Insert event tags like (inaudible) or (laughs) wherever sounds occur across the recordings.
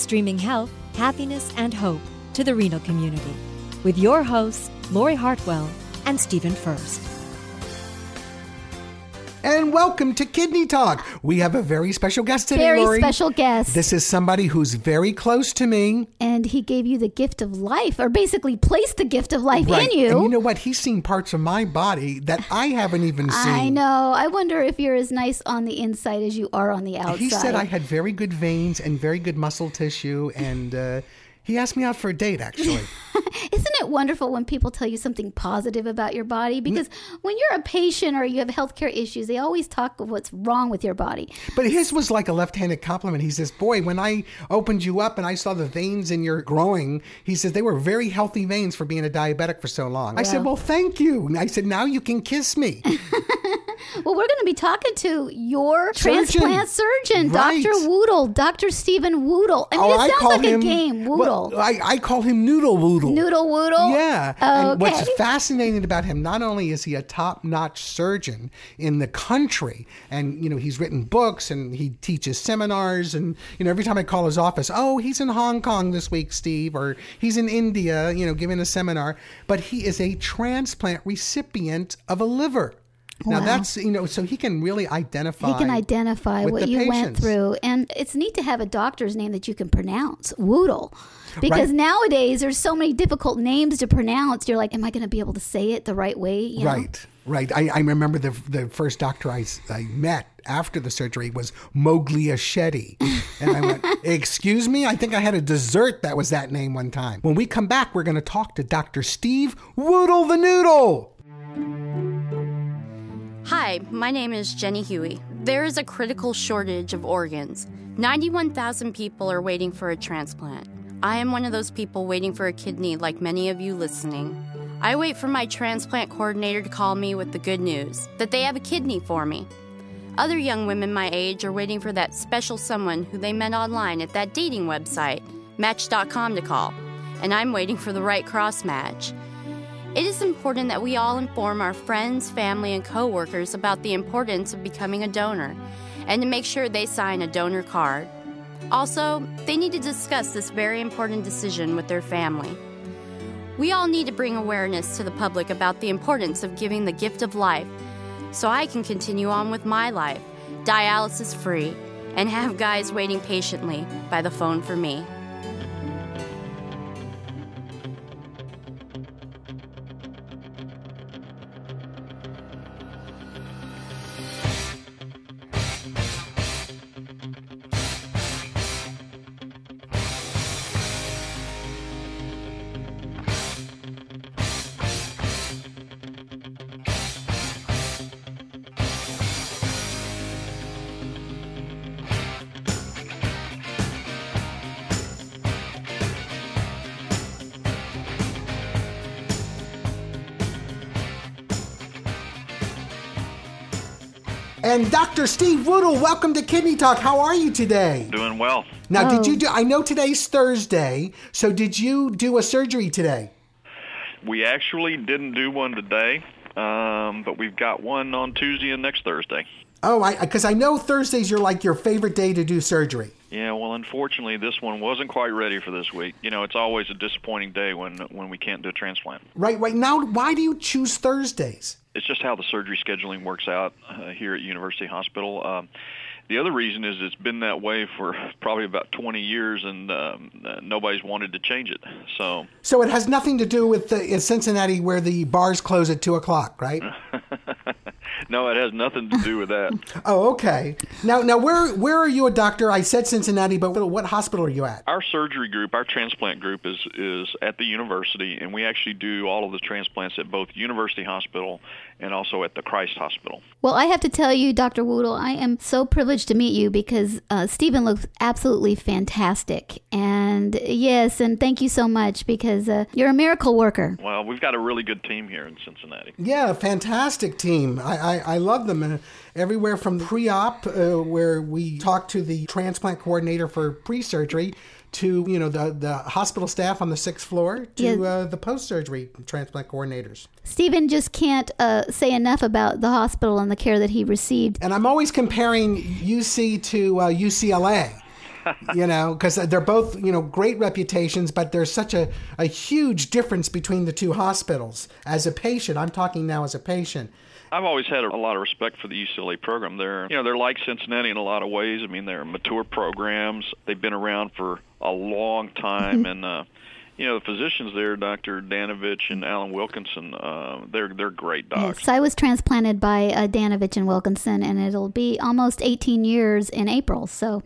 streaming health, happiness, and hope to the renal community with your hosts, Lori Hartwell and Stephen Furst. And welcome to Kidney Talk. We have a very special guest today, Very Lori. special guest. This is somebody who's very close to me. and he gave you the gift of life, or basically placed the gift of life Right. in you. And you know what? He's seen parts of my body that I haven't even seen. I know. I wonder if you're as nice on the inside as you are on the outside. He said I had very good veins and very good muscle tissue, and uh, he asked me out for a date, actually. (laughs) Isn't it wonderful when people tell you something positive about your body? Because when you're a patient or you have healthcare issues, they always talk of what's wrong with your body. But his was like a left-handed compliment. He says, "Boy, when I opened you up and I saw the veins in your growing, he says they were very healthy veins for being a diabetic for so long." I said, Well. "Well, thank you." And I said, "Now you can kiss me." (laughs) Well, we're going to be talking to your Surgeon. transplant surgeon, Right. Dr. Woodle, Dr. Stephen Woodle. I mean, Oh, it sounds like him- a game, Woodle. Well, I, I call him Noodle Woodle. Noodle Woodle? Yeah. Oh, And what's fascinating about him, not only is he a top-notch surgeon in the country, and you know he's written books and he teaches seminars, and you know every time I call his office, oh he's in Hong Kong this week, Steve, or he's in India, you know, giving a seminar. But he is a transplant recipient of a liver. Now Wow. that's you know, so he can really identify. He can identify what you went through. And it's neat to have a doctor's name that you can pronounce, Woodle. Because Right. nowadays there's so many difficult names to pronounce. You're like, am I going to be able to say it the right way? You know? Right, right. I, I remember the the first doctor I, I met after the surgery was Moglia Shetty. And I went, (laughs) Excuse me? I think I had a dessert that was that name one time. When we come back, we're going to talk to Dr. Steve Woodle the Noodle. Hi, my name is Jenny Huey. There is a critical shortage of organs. 91,000 people are waiting for a transplant. I am one of those people waiting for a kidney, like many of you listening. I wait for my transplant coordinator to call me with the good news that they have a kidney for me. Other young women my age are waiting for that special someone who they met online at that dating website, Match.com, to call. And I'm waiting for the right cross match. It is important that we all inform our friends, family, and coworkers about the importance of becoming a donor and to make sure they sign a donor card. Also, they need to discuss this very important decision with their family. We all need to bring awareness to the public about the importance of giving the gift of life so I can continue on with my life, dialysis free, and have guys waiting patiently by the phone for me. And Dr. Steve Woodle, welcome to Kidney Talk. How are you today? Doing well. Now, Oh. did you do, I know today's Thursday, so did you do a surgery today? We actually didn't do one today, um, but we've got one on Tuesday and next Thursday. Oh, I because I know Thursdays are like your favorite day to do surgery. Yeah, well, unfortunately, this one wasn't quite ready for this week. You know, it's always a disappointing day when when we can't do a transplant. Right, right. Now, why do you choose Thursdays? It's just how the surgery scheduling works out uh, here at University Hospital. Um, the other reason is it's been that way for (laughs) probably about 20 years, and um, uh, nobody's wanted to change it. So So it has nothing to do with the, in Cincinnati where the bars close at two o'clock, right? (laughs) no, it has nothing to do with that. (laughs) Oh, okay. Now, now, where where are you a doctor? I said Cincinnati, but what hospital are you at? Our surgery group, our transplant group, is is at the university, and we actually do all of the transplants at both University Hospital and also at the Christ Hospital. Well, I have to tell you, Dr. Woodle, I am so privileged to meet you because uh, Stephen looks absolutely fantastic. And yes, and thank you so much because uh, you're a miracle worker. Well, we've got a really good team here in Cincinnati. Yeah, fantastic team. I, I, I love them. Uh, everywhere from pre op, uh, where we talk to the transplant coordinator for pre surgery, to you know the the hospital staff on the sixth floor to yeah. uh, the post surgery transplant coordinators. Stephen just can't uh, say enough about the hospital and the care that he received. And I'm always comparing UC to uh, UCLA. (laughs) you know, because they're both, you know, great reputations, but there's such a, a huge difference between the two hospitals. As a patient, I'm talking now as a patient. I've always had a lot of respect for the UCLA program. They're, you know, they're like Cincinnati in a lot of ways. I mean, they're mature programs. They've been around for a long time, mm-hmm. and uh, you know the physicians there, Dr. Danovitch and Alan Wilkinson, uh, they're they're great docs. Yes, I was transplanted by uh, Danovitch and Wilkinson, and it'll be almost 18 years in April. So.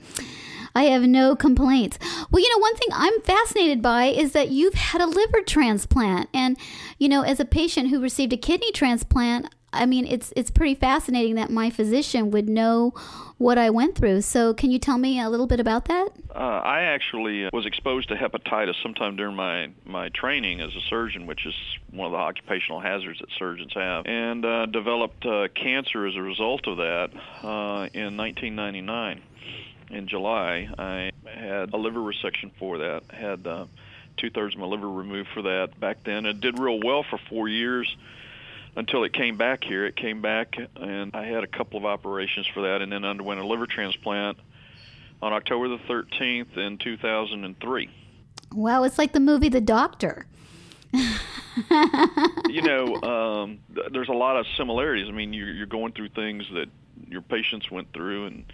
I have no complaints. Well, you know, one thing I'm fascinated by is that you've had a liver transplant. And, you know, as a patient who received a kidney transplant, I mean, it's it's pretty fascinating that my physician would know what I went through. So, can you tell me a little bit about that? Uh, I actually uh, was exposed to hepatitis sometime during my my training as a surgeon, which is one of the occupational hazards that surgeons have, and uh, developed uh, cancer as a result of that uh, in 1999. In July, I had a liver resection for that. Had uh, two thirds of my liver removed for that back then. It did real well for four years until it came back here. It came back, and I had a couple of operations for that, and then underwent a liver transplant on October the 13th in 2003. Wow, it's like the movie The Doctor. (laughs) you know, um, th- there's a lot of similarities. I mean, you're, you're going through things that your patients went through, and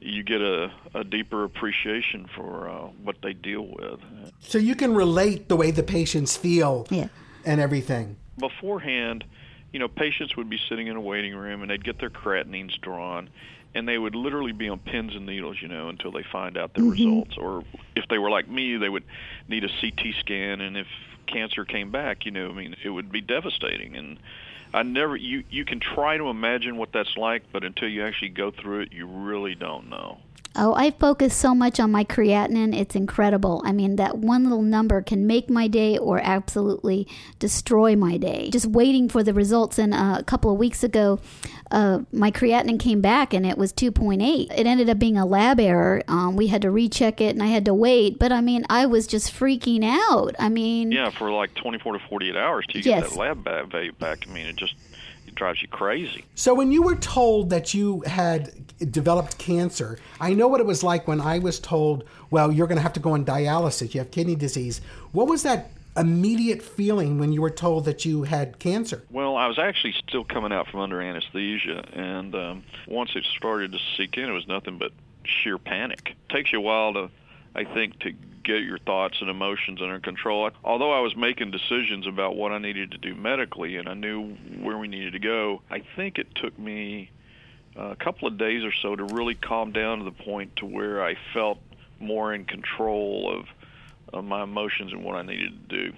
you get a, a deeper appreciation for uh, what they deal with. So you can relate the way the patients feel yeah. and everything. Beforehand, you know, patients would be sitting in a waiting room and they'd get their creatinines drawn and they would literally be on pins and needles, you know, until they find out their mm-hmm. results. Or if they were like me, they would need a CT scan, and if cancer came back, you know, I mean, it would be devastating. And I never, you you can try to imagine what that's like, but until you actually go through it, you really don't know. Oh, I focus so much on my creatinine. It's incredible. I mean, that one little number can make my day or absolutely destroy my day. Just waiting for the results. And uh, a couple of weeks ago, uh, my creatinine came back and it was 2.8. It ended up being a lab error. Um, we had to recheck it and I had to wait. But I mean, I was just freaking out. I mean, yeah, for like 24 to 48 hours to yes. get that lab value back. I mean, it just drives you crazy. So when you were told that you had developed cancer, I know what it was like when I was told, well, you're going to have to go on dialysis, you have kidney disease. What was that immediate feeling when you were told that you had cancer? Well, I was actually still coming out from under anesthesia, and um, once it started to sink in, it was nothing but sheer panic. It takes you a while to, I think, to get your thoughts and emotions under control. Although I was making decisions about what I needed to do medically and I knew where we needed to go, I think it took me a couple of days or so to really calm down to the point to where I felt more in control of, of my emotions and what I needed to do.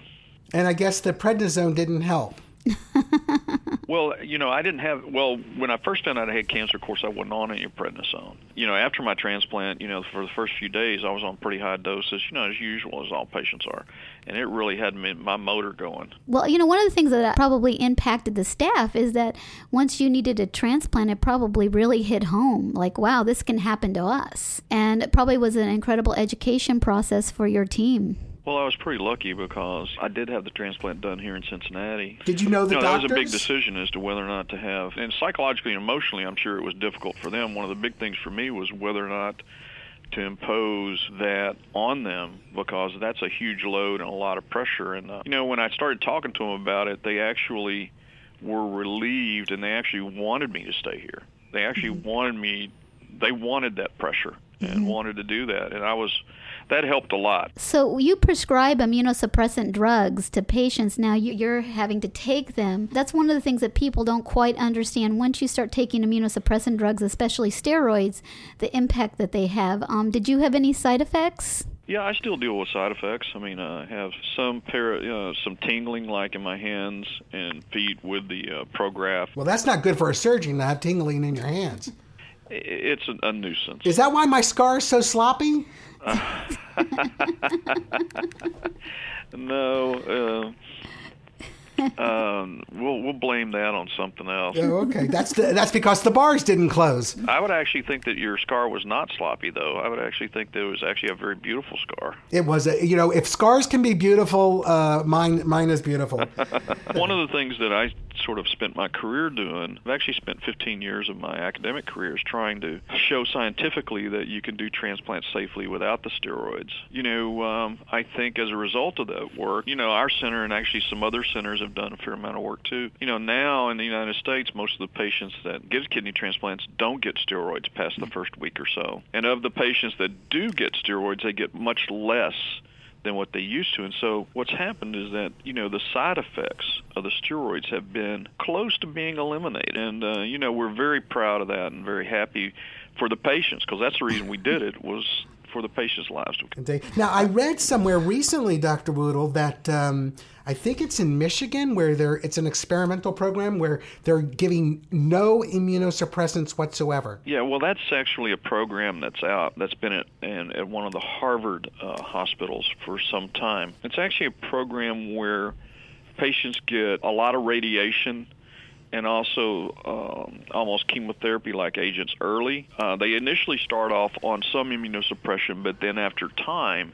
And I guess the prednisone didn't help. (laughs) well, you know, I didn't have. Well, when I first found out I had cancer, of course, I wasn't on any prednisone. You know, after my transplant, you know, for the first few days, I was on pretty high doses. You know, as usual, as all patients are, and it really had my motor going. Well, you know, one of the things that uh, probably impacted the staff is that once you needed a transplant, it probably really hit home. Like, wow, this can happen to us, and it probably was an incredible education process for your team. Well, I was pretty lucky because I did have the transplant done here in Cincinnati. Did you know the you know, doctors? That was a big decision as to whether or not to have, and psychologically and emotionally, I'm sure it was difficult for them. One of the big things for me was whether or not to impose that on them because that's a huge load and a lot of pressure. And uh, you know, when I started talking to them about it, they actually were relieved and they actually wanted me to stay here. They actually mm-hmm. wanted me. They wanted that pressure and Mm-hmm. wanted to do that, and I was that helped a lot. So you prescribe immunosuppressant drugs to patients. Now you- you're having to take them. That's one of the things that people don't quite understand. Once you start taking immunosuppressant drugs, especially steroids, the impact that they have. Um, did you have any side effects? Yeah, I still deal with side effects. I mean, uh, I have some para, uh, some tingling, like in my hands and feet with the uh, Prograf. Well, that's not good for a surgeon to have tingling in your hands. It's a, a nuisance. Is that why my scar is so sloppy? (laughs) no, uh, (laughs) um, we'll we'll blame that on something else. Oh, okay. That's the, that's because the bars didn't close. I would actually think that your scar was not sloppy, though. I would actually think that it was actually a very beautiful scar. It was, a, you know, if scars can be beautiful, uh, mine mine is beautiful. (laughs) One of the things that I sort of spent my career doing, I've actually spent 15 years of my academic career is trying to show scientifically that you can do transplants safely without the steroids. You know, um, I think as a result of that work, you know, our center and actually some other centers have done a fair amount of work too. You know, now in the United States, most of the patients that get kidney transplants don't get steroids past the first week or so. And of the patients that do get steroids, they get much less than what they used to. And so what's happened is that, you know, the side effects of the steroids have been close to being eliminated. And, uh, you know, we're very proud of that and very happy for the patients because that's the reason we did it was for the patients' lives. Now, I read somewhere recently, Dr. Woodle, that um, I think it's in Michigan where there it's an experimental program where they're giving no immunosuppressants whatsoever. Yeah, well, that's actually a program that's out that's been at, in, at one of the Harvard uh, hospitals for some time. It's actually a program where patients get a lot of radiation and also um, almost chemotherapy like agents early. Uh, they initially start off on some immunosuppression, but then after time,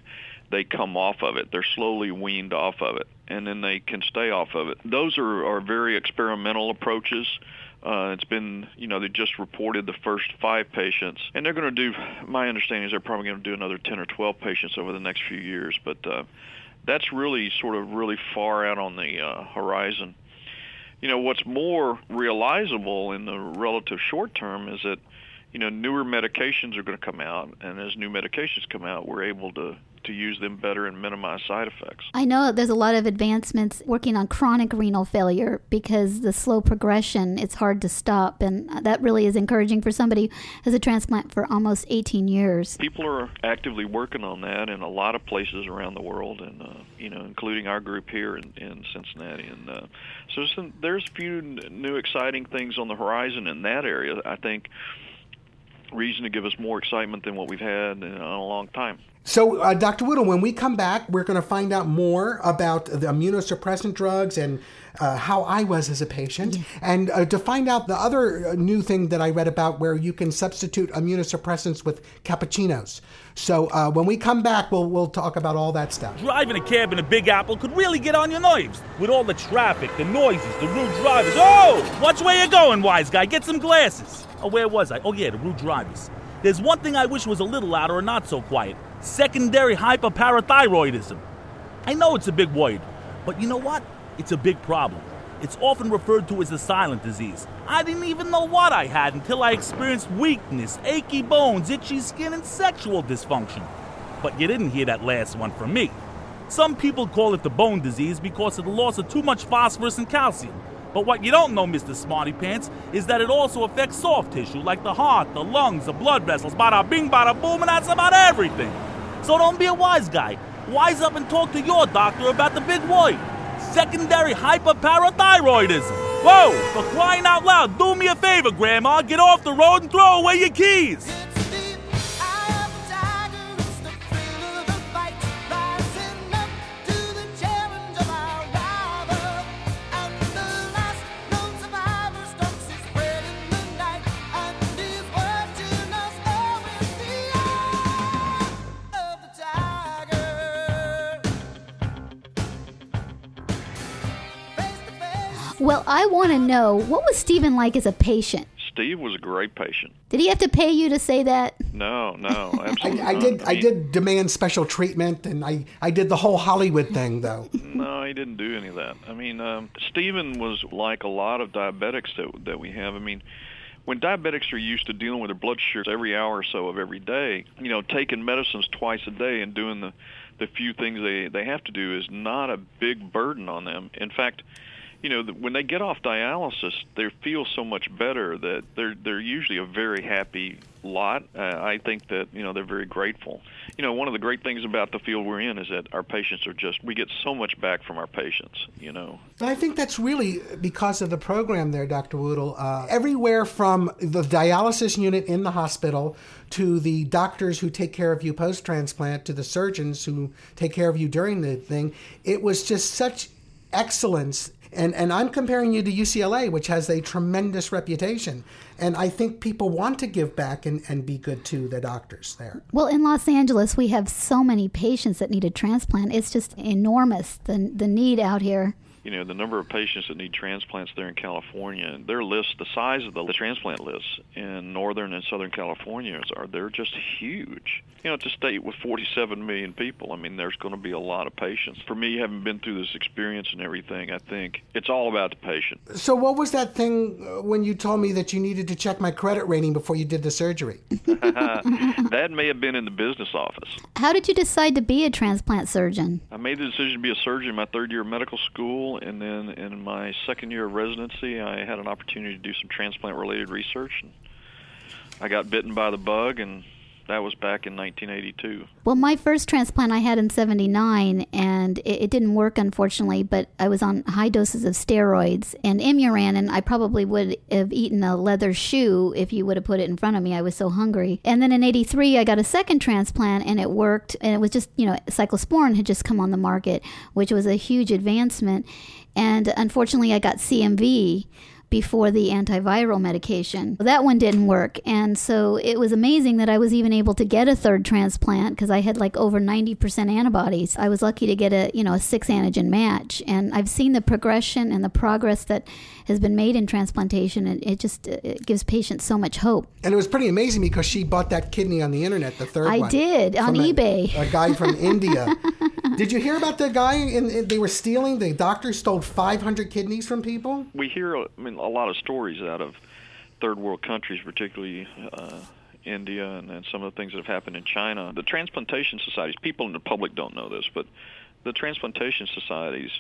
they come off of it. They're slowly weaned off of it, and then they can stay off of it. Those are, are very experimental approaches. Uh, it's been, you know, they just reported the first five patients, and they're going to do. My understanding is they're probably going to do another 10 or 12 patients over the next few years, but uh, that's really sort of really far out on the uh, horizon. You know, what's more realizable in the relative short term is that, you know, newer medications are going to come out, and as new medications come out, we're able to to use them better and minimize side effects. I know there's a lot of advancements working on chronic renal failure because the slow progression, it's hard to stop. And that really is encouraging for somebody who has a transplant for almost 18 years. People are actively working on that in a lot of places around the world, and uh, you know, including our group here in, in Cincinnati. And uh, so some, there's a few new exciting things on the horizon in that area. I think reason to give us more excitement than what we've had in a long time. So, uh, Dr. Whittle, when we come back, we're going to find out more about the immunosuppressant drugs and uh, how I was as a patient, and uh, to find out the other new thing that I read about where you can substitute immunosuppressants with cappuccinos. So, uh, when we come back, we'll we'll talk about all that stuff. Driving a cab in a Big Apple could really get on your nerves with all the traffic, the noises, the rude drivers. Oh, watch where you're going, wise guy. Get some glasses. Oh, where was I? Oh, yeah, the rude drivers. There's one thing I wish was a little louder or not so quiet secondary hyperparathyroidism. I know it's a big word, but you know what? It's a big problem. It's often referred to as a silent disease. I didn't even know what I had until I experienced weakness, achy bones, itchy skin, and sexual dysfunction. But you didn't hear that last one from me. Some people call it the bone disease because of the loss of too much phosphorus and calcium. But what you don't know, Mr. Smarty Pants, is that it also affects soft tissue like the heart, the lungs, the blood vessels, bada bing, bada boom, and that's about everything. So don't be a wise guy. Wise up and talk to your doctor about the big word secondary hyperparathyroidism. Whoa, for crying out loud, do me a favor, Grandma. Get off the road and throw away your keys. I want to know what was Stephen like as a patient? Steve was a great patient. Did he have to pay you to say that? No, no, (laughs) I, absolutely. I not. did. I He- did demand special treatment, and I I did the whole Hollywood thing, though. (laughs) No, he didn't do any of that. I mean, um, Stephen was like a lot of diabetics that that we have. I mean, when diabetics are used to dealing with their blood sugars every hour or so of every day, you know, taking medicines twice a day and doing the the few things they they have to do is not a big burden on them. In fact, you know, when they get off dialysis, they feel so much better that they're they're usually a very happy lot. Uh, I think that you know they're very grateful. You know, one of the great things about the field we're in is that our patients are just we get so much back from our patients. You know, I think that's really because of the program there, Dr. Woodle. Uh, everywhere from the dialysis unit in the hospital to the doctors who take care of you post transplant to the surgeons who take care of you during the thing, it was just such excellence and and I'm comparing you to UCLA, which has a tremendous reputation. And I think people want to give back and, and be good to the doctors there. Well, in Los Angeles, we have so many patients that need a transplant. It's just enormous the the need out here you know, the number of patients that need transplants there in California, their list, the size of the, the transplant lists in northern and southern California are they're just huge. You know, it's a state with 47 million people. I mean, there's going to be a lot of patients. For me, having been through this experience and everything, I think it's all about the patient. So, what was that thing uh, when you told me that you needed to check my credit rating before you did the surgery? (laughs) (laughs) that may have been in the business office. How did you decide to be a transplant surgeon? I made the decision to be a surgeon in my third year of medical school and then in my second year of residency, I had an opportunity to do some transplant-related research. And I got bitten by the bug, and that was back in 1982. Well, my first transplant I had in 79, and it, it, didn't work, unfortunately, but I was on high doses of steroids and Imuran, and I probably would have eaten a leather shoe if you would have put it in front of me. I was so hungry. And then in 83, I got a second transplant, and it worked, and it was just, you know, cyclosporin had just come on the market, which was a huge advancement. And unfortunately, I got CMV before the antiviral medication. That one didn't work. And so it was amazing that I was even able to get a third transplant because I had like over 90% antibodies. I was lucky to get a, you know, a six antigen match. And I've seen the progression and the progress that has been made in transplantation and it just it gives patients so much hope. And it was pretty amazing because she bought that kidney on the internet, the third I one. I did on eBay. A, a guy from (laughs) India. Did you hear about the guy in, they were stealing? The doctor stole 500 kidneys from people. We hear, I mean, a lot of stories out of third world countries, particularly uh, India, and, and some of the things that have happened in China. The transplantation societies, people in the public don't know this, but the transplantation societies,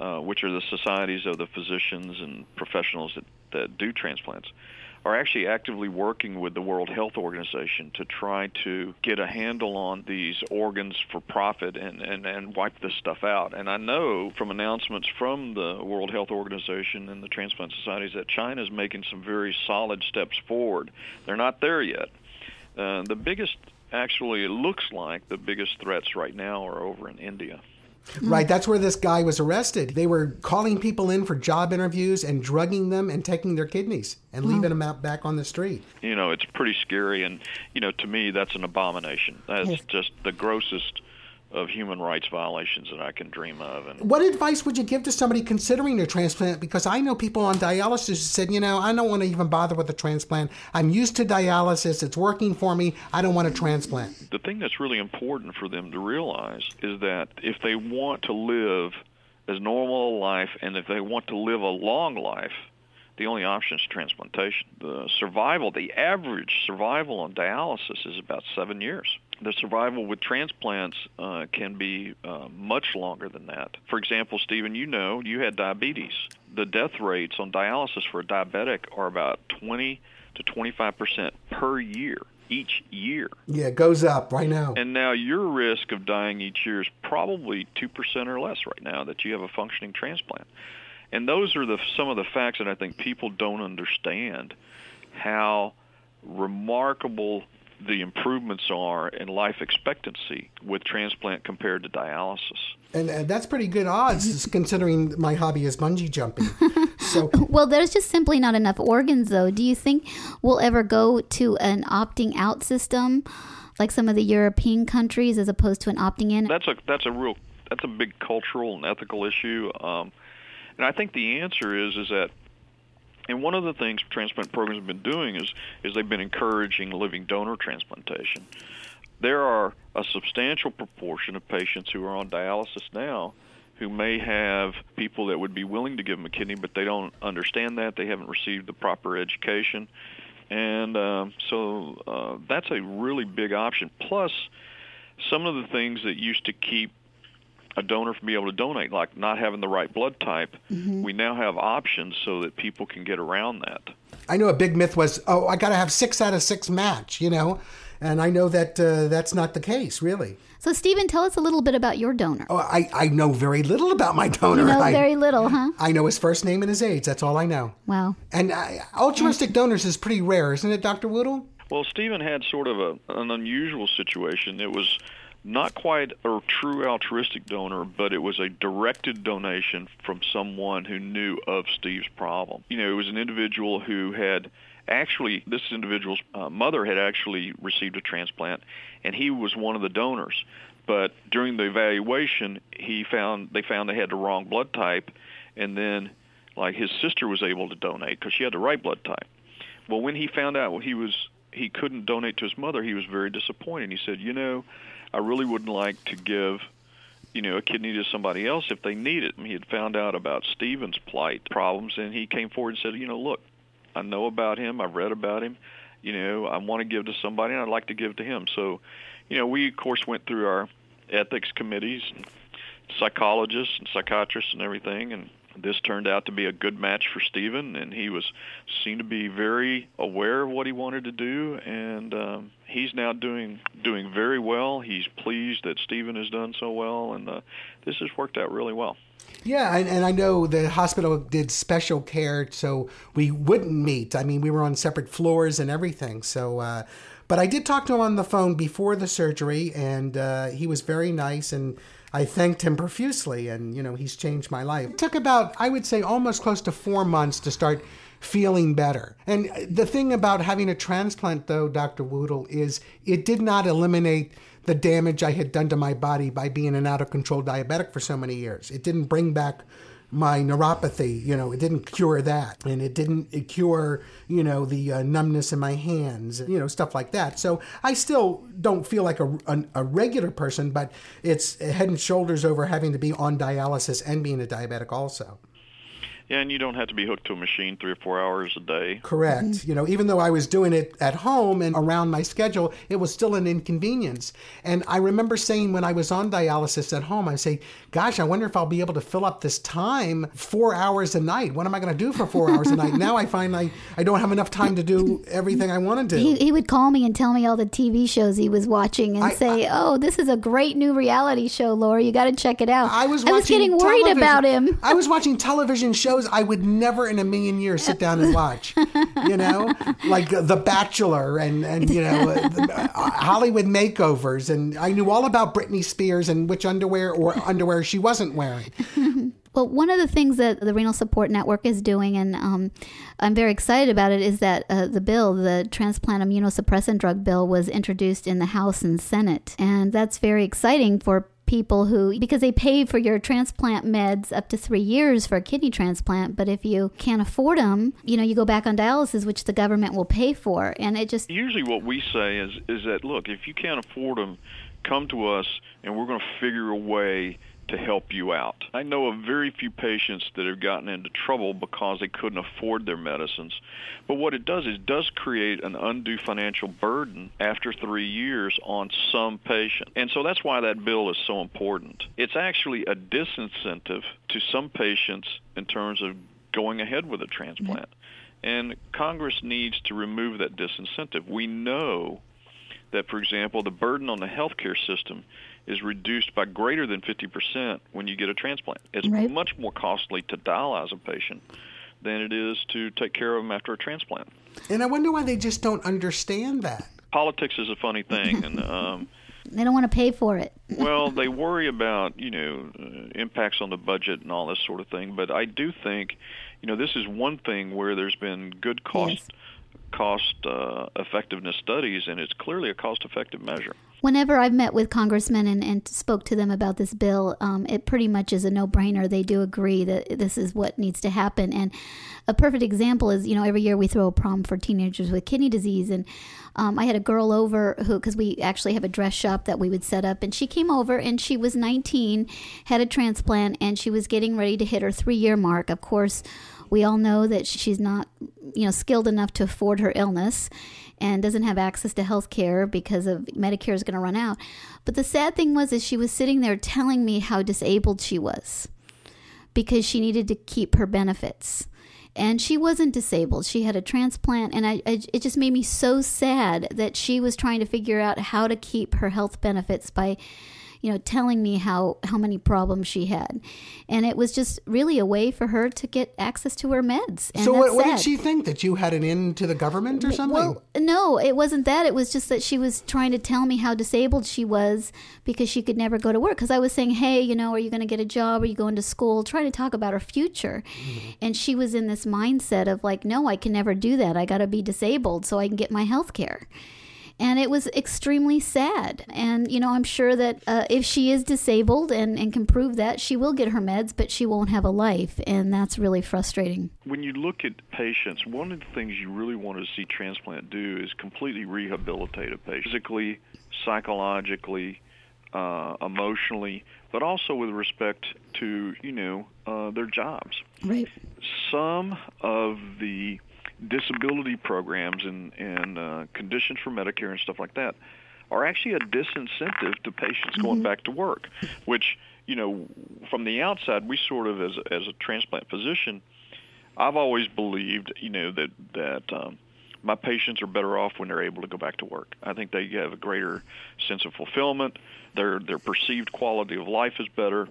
uh, which are the societies of the physicians and professionals that, that do transplants, are actually actively working with the World Health Organization to try to get a handle on these organs for profit and, and, and wipe this stuff out. And I know from announcements from the World Health Organization and the transplant societies that China is making some very solid steps forward. They're not there yet. Uh, the biggest, actually, it looks like the biggest threats right now are over in India. Right, that's where this guy was arrested. They were calling people in for job interviews and drugging them and taking their kidneys and leaving them out back on the street. You know, it's pretty scary, and you know, to me, that's an abomination. That's yes. just the grossest of human rights violations that I can dream of. And what advice would you give to somebody considering a transplant? Because I know people on dialysis who said, you know, I don't want to even bother with a transplant. I'm used to dialysis. It's working for me. I don't want a transplant. The thing that's really important for them to realize is that if they want to live as normal a life and if they want to live a long life, the only option is transplantation. The survival, the average survival on dialysis is about seven years the survival with transplants uh, can be uh, much longer than that. For example, Stephen, you know you had diabetes. The death rates on dialysis for a diabetic are about 20 to 25 percent per year each year. Yeah, it goes up right now. And now your risk of dying each year is probably 2% or less right now that you have a functioning transplant. And those are the some of the facts that I think people don't understand how remarkable the improvements are in life expectancy with transplant compared to dialysis. And, and that's pretty good odds (laughs) considering my hobby is bungee jumping. (laughs) So Well, there's just simply not enough organs though. Do you think we'll ever go to an opting out system like some of the European countries as opposed to an opting in? That's a that's a real that's a big cultural and ethical issue. Um, and I think the answer is is that and one of the things transplant programs have been doing is is they've been encouraging living donor transplantation. There are a substantial proportion of patients who are on dialysis now who may have people that would be willing to give them a kidney, but they don't understand that. They haven't received the proper education. And uh, so uh, that's a really big option. Plus, some of the things that used to keep a donor from being able to donate, like not having the right blood type, Mm-hmm. we now have options so that people can get around that. I know a big myth was, oh, I got to have six out of six match, you know, and I know that uh, that's not the case, really. So, Stephen, tell us a little bit about your donor. Oh, I, I know very little about my donor. You know I, very little, huh? I know his first name and his age. That's all I know. Wow. And uh, altruistic donors is pretty rare, isn't it, Dr. Woodle? Well, Stephen had sort of a, an unusual situation. It was not quite a true altruistic donor, but it was a directed donation from someone who knew of Steve's problem. You know, it was an individual who had actually, this individual's uh, mother had actually received a transplant, and he was one of the donors. But during the evaluation, he found they found they had the wrong blood type, and then like his sister was able to donate because she had the right blood type. Well, when he found out he was he couldn't donate to his mother, he was very disappointed. He said, "You know, I really wouldn't like to give, you know, a kidney to somebody else if they need it." And he had found out about Stephen's plight problems, and he came forward and said, "You know, look, I know about him. I've read about him. You know, I want to give to somebody, and I'd like to give to him." So, you know, we of course went through our ethics committees, and psychologists and psychiatrists and everything, and this turned out to be a good match for Stephen, and he was seemed to be very aware of what he wanted to do, and um, he's now doing doing very well. He's pleased that Stephen has done so well, and uh, this has worked out really well. Yeah, and, and I know the hospital did special care so we wouldn't meet. I mean, we were on separate floors and everything. So, uh, but I did talk to him on the phone before the surgery, and uh, he was very nice, and I thanked him profusely, and you know, he's changed my life. It took about, I would say, almost close to four months to start feeling better. And the thing about having a transplant, though, Dr. Woodle, is it did not eliminate the damage I had done to my body by being an out of control diabetic for so many years. It didn't bring back my neuropathy, you know, it didn't cure that. And it didn't cure, you know, the uh, numbness in my hands, you know, stuff like that. So I still don't feel like a, a, a regular person, but it's head and shoulders over having to be on dialysis and being a diabetic also. Yeah, and you don't have to be hooked to a machine three or four hours a day. Correct. Mm-hmm. You know, even though I was doing it at home and around my schedule, it was still an inconvenience. And I remember saying when I was on dialysis at home, I say, "Gosh, I wonder if I'll be able to fill up this time four hours a night. What am I going to do for four hours a night?" Now I find I I don't have enough time to do everything I want to do. He, he would call me and tell me all the TV shows he was watching and I- say, "Oh, this is a great new reality show, Laura. You got to check it out." I was I was watching getting worried about him. I was watching television shows I would never in a million years sit down and watch. You know, like uh, The Bachelor and and you know uh, uh, Hollywood makeovers, and I knew all about Britney Spears and which underwear or underwear she wasn't wearing. Well, one of the things that the Renal Support Network is doing, and um, I'm very excited about it, is that uh, the bill, the transplant immunosuppressant drug bill, was introduced in the House and Senate. And that's very exciting for people who, because they pay for your transplant meds up to three years for a kidney transplant. But if you can't afford them, you know, you go back on dialysis, which the government will pay for. And it just, Usually, what we say is is that look, if you can't afford them, come to us, and we're going to figure a way to help you out. I know of very few patients that have gotten into trouble because they couldn't afford their medicines. But what it does is it does create an undue financial burden after 3 years on some patient. And so that's why that bill is so important. It's actually a disincentive to some patients in terms of going ahead with a transplant. And Congress needs to remove that disincentive. We know that, for example, the burden on the healthcare system is reduced by greater than 50% when you get a transplant. It's Right. much more costly to dialyze a patient than it is to take care of them after a transplant. And I wonder why they just don't understand that. Politics is a funny thing, and (laughs) um, they don't want to pay for it. (laughs) well, they worry about you know uh, impacts on the budget and all this sort of thing. But I do think, you know, this is one thing where there's been good cost cost uh, effectiveness studies, and it's clearly a cost effective measure. Whenever I've met with congressmen and, and spoke to them about this bill, um, it pretty much is a no brainer. They do agree that this is what needs to happen. And a perfect example is, you know, every year we throw a prom for teenagers with kidney disease. And um, I had a girl over who, because we actually have a dress shop that we would set up, and she came over and she was 19, had a transplant, and she was getting ready to hit her three year mark. Of course, we all know that she's not, you know, skilled enough to afford her illness and doesn't have access to health care because of Medicare is going to run out. But the sad thing was is she was sitting there telling me how disabled she was because she needed to keep her benefits and she wasn't disabled. She had a transplant, and I, I, it just made me so sad that she was trying to figure out how to keep her health benefits by you know, telling me how how many problems she had, and it was just really a way for her to get access to her meds. And so what, what did she think that you had an in to the government or something? Well, no, it wasn't that. It was just that she was trying to tell me how disabled she was because she could never go to work. Because I was saying, hey, you know, are you going to get a job? Are you going to school? Trying to talk about her future, mm-hmm. and she was in this mindset of like, no, I can never do that. I got to be disabled so I can get my health care and it was extremely sad. And, you know, I'm sure that uh, if she is disabled and, and can prove that, she will get her meds, but she won't have a life. And that's really frustrating. When you look at patients, one of the things you really want to see transplant do is completely rehabilitate a patient physically, psychologically, uh, emotionally, but also with respect to, you know, uh, their jobs. Right. Some of the disability programs and and uh, conditions for Medicare and stuff like that are actually a disincentive to patients mm-hmm. going back to work, which you know from the outside we sort of as as a transplant physician, I've always believed you know that that um, my patients are better off when they're able to go back to work. I think they have a greater sense of fulfillment. Their their perceived quality of life is better,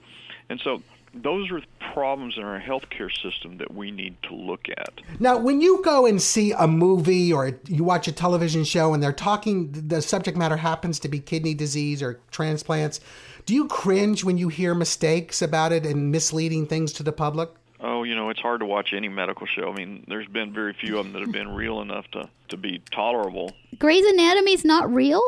and so those are problems in our healthcare system that we need to look at. Now, when you go and see a movie or you watch a television show and they're talking, the subject matter happens to be kidney disease or transplants, do you cringe when you hear mistakes about it and misleading things to the public? Oh, you know, it's hard to watch any medical show. I mean, there's been very few of them that have been real enough to, to be tolerable. Grey's Anatomy's not real?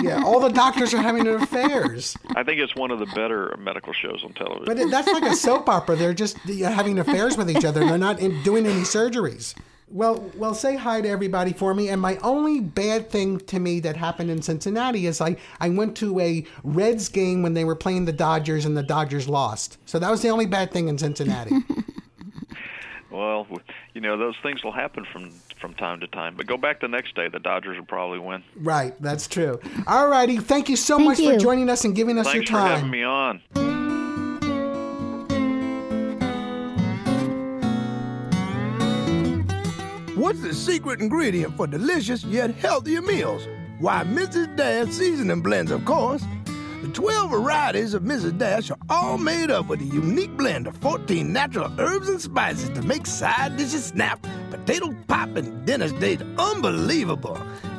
yeah, all the doctors are having affairs. I think it's one of the better medical shows on television. But that's like a soap opera. They're just having affairs with each other. They're not in, doing any surgeries. Well, well, say hi to everybody for me. And my only bad thing to me that happened in Cincinnati is I, I went to a Reds game when they were playing the Dodgers and the Dodgers lost. So that was the only bad thing in Cincinnati. (laughs) well, you know those things will happen from from time to time. But go back the next day, the Dodgers will probably win. Right, that's true. All righty, thank you so thank much you. for joining us and giving us Thanks your time. Thanks for having me on. What's the secret ingredient for delicious yet healthier meals? Why, Mrs. Dash seasoning blends, of course. The 12 varieties of Mrs. Dash are all made up with a unique blend of 14 natural herbs and spices to make side dishes snap, potato pop, and dinner taste unbelievable.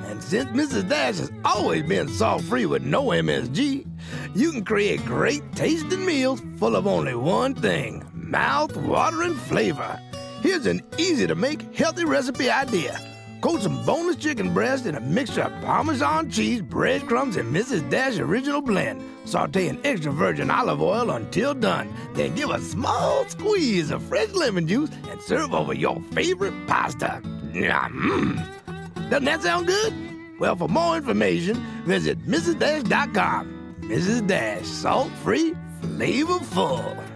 And since Mrs. Dash has always been salt free with no MSG, you can create great tasting meals full of only one thing mouth watering flavor. Here's an easy to make healthy recipe idea. Coat some boneless chicken breast in a mixture of Parmesan cheese, breadcrumbs, and Mrs. Dash original blend. Saute in extra virgin olive oil until done. Then give a small squeeze of fresh lemon juice and serve over your favorite pasta. Mmm. Doesn't that sound good? Well, for more information, visit MrsDash.com. Mrs. Dash, salt free, flavorful.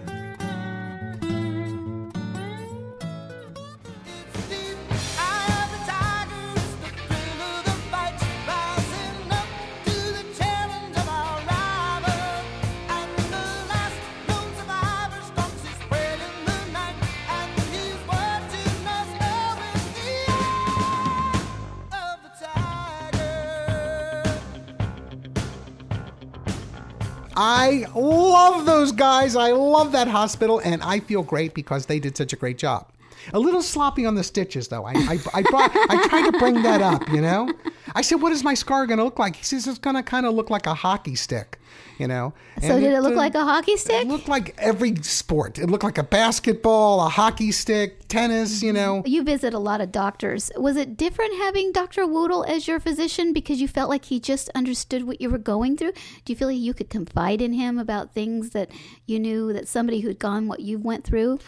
I love those guys. I love that hospital, and I feel great because they did such a great job. A little sloppy on the stitches, though. I I, I, brought, I tried to bring that up, you know. I said, "What is my scar going to look like?" He says, "It's going to kind of look like a hockey stick." You know. So And did it look uh, like a hockey stick? It looked like every sport. It looked like a basketball, a hockey stick, tennis, you know. You visit a lot of doctors. Was it different having Dr. Woodle as your physician because you felt like he just understood what you were going through? Do you feel like you could confide in him about things that you knew that somebody who'd gone what you went through?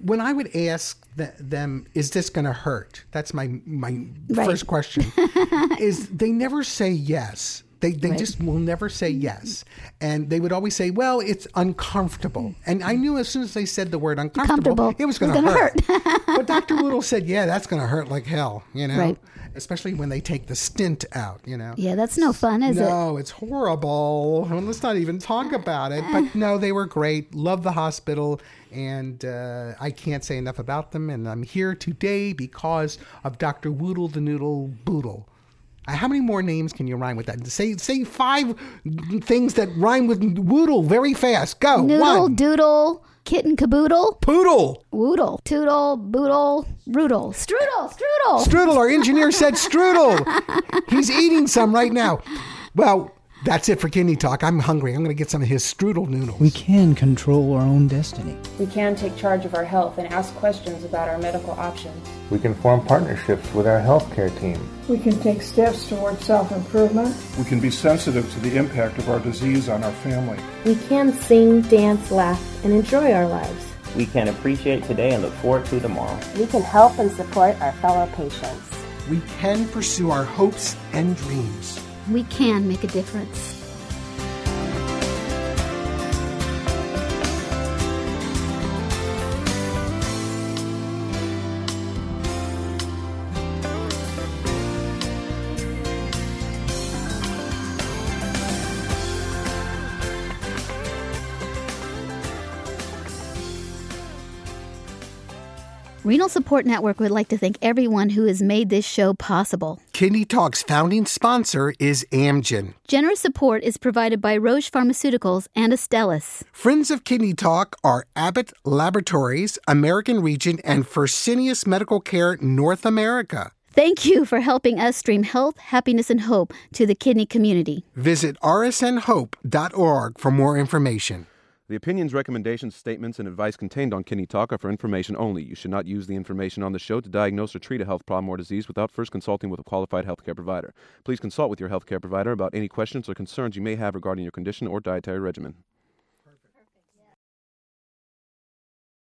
When I would ask th- them, "Is this going to hurt?" That's my my Right. first question. (laughs) is they never say yes. They they Right. just will never say yes, and they would always say, "Well, it's uncomfortable." And I knew as soon as they said the word uncomfortable, it was going to gonna hurt. (laughs) but Dr. Woodle said, "Yeah, that's going to hurt like hell," you know. Right. Especially when they take the stint out, you know. Yeah, that's no fun, is it? no, it's horrible. I mean, let's not even talk about it. But no, they were great. Love the hospital, and uh, I can't say enough about them. And I'm here today because of Dr. Woodle the Noodle Boodle. How many more names can you rhyme with that? Say say five things that rhyme with Woodle very fast. Go. Noodle, One. doodle, kitten, caboodle, Poodle. woodle, toodle, boodle, roodle, strudel, strudel. Strudel. Our engineer said strudel. (laughs) He's eating some right now. Well, that's it for kidney talk. I'm hungry. I'm going to get some of his strudel noodles. We can control our own destiny. We can take charge of our health and ask questions about our medical options. We can form partnerships with our healthcare team. We can take steps toward self improvement. We can be sensitive to the impact of our disease on our family. We can sing, dance, laugh, and enjoy our lives. We can appreciate today and look forward to tomorrow. We can help and support our fellow patients. We can pursue our hopes and dreams. We can make a difference. Renal Support Network would like to thank everyone who has made this show possible. Kidney Talk's founding sponsor is Amgen. Generous support is provided by Roche Pharmaceuticals and Astellas. Friends of Kidney Talk are Abbott Laboratories, American Regent, and Fresenius Medical Care North America. Thank you for helping us stream health, happiness, and hope to the kidney community. Visit rsnhope.org for more information. The opinions, recommendations, statements, and advice contained on Kidney Talk are for information only. You should not use the information on the show to diagnose or treat a health problem or disease without first consulting with a qualified healthcare provider. Please consult with your healthcare provider about any questions or concerns you may have regarding your condition or dietary regimen.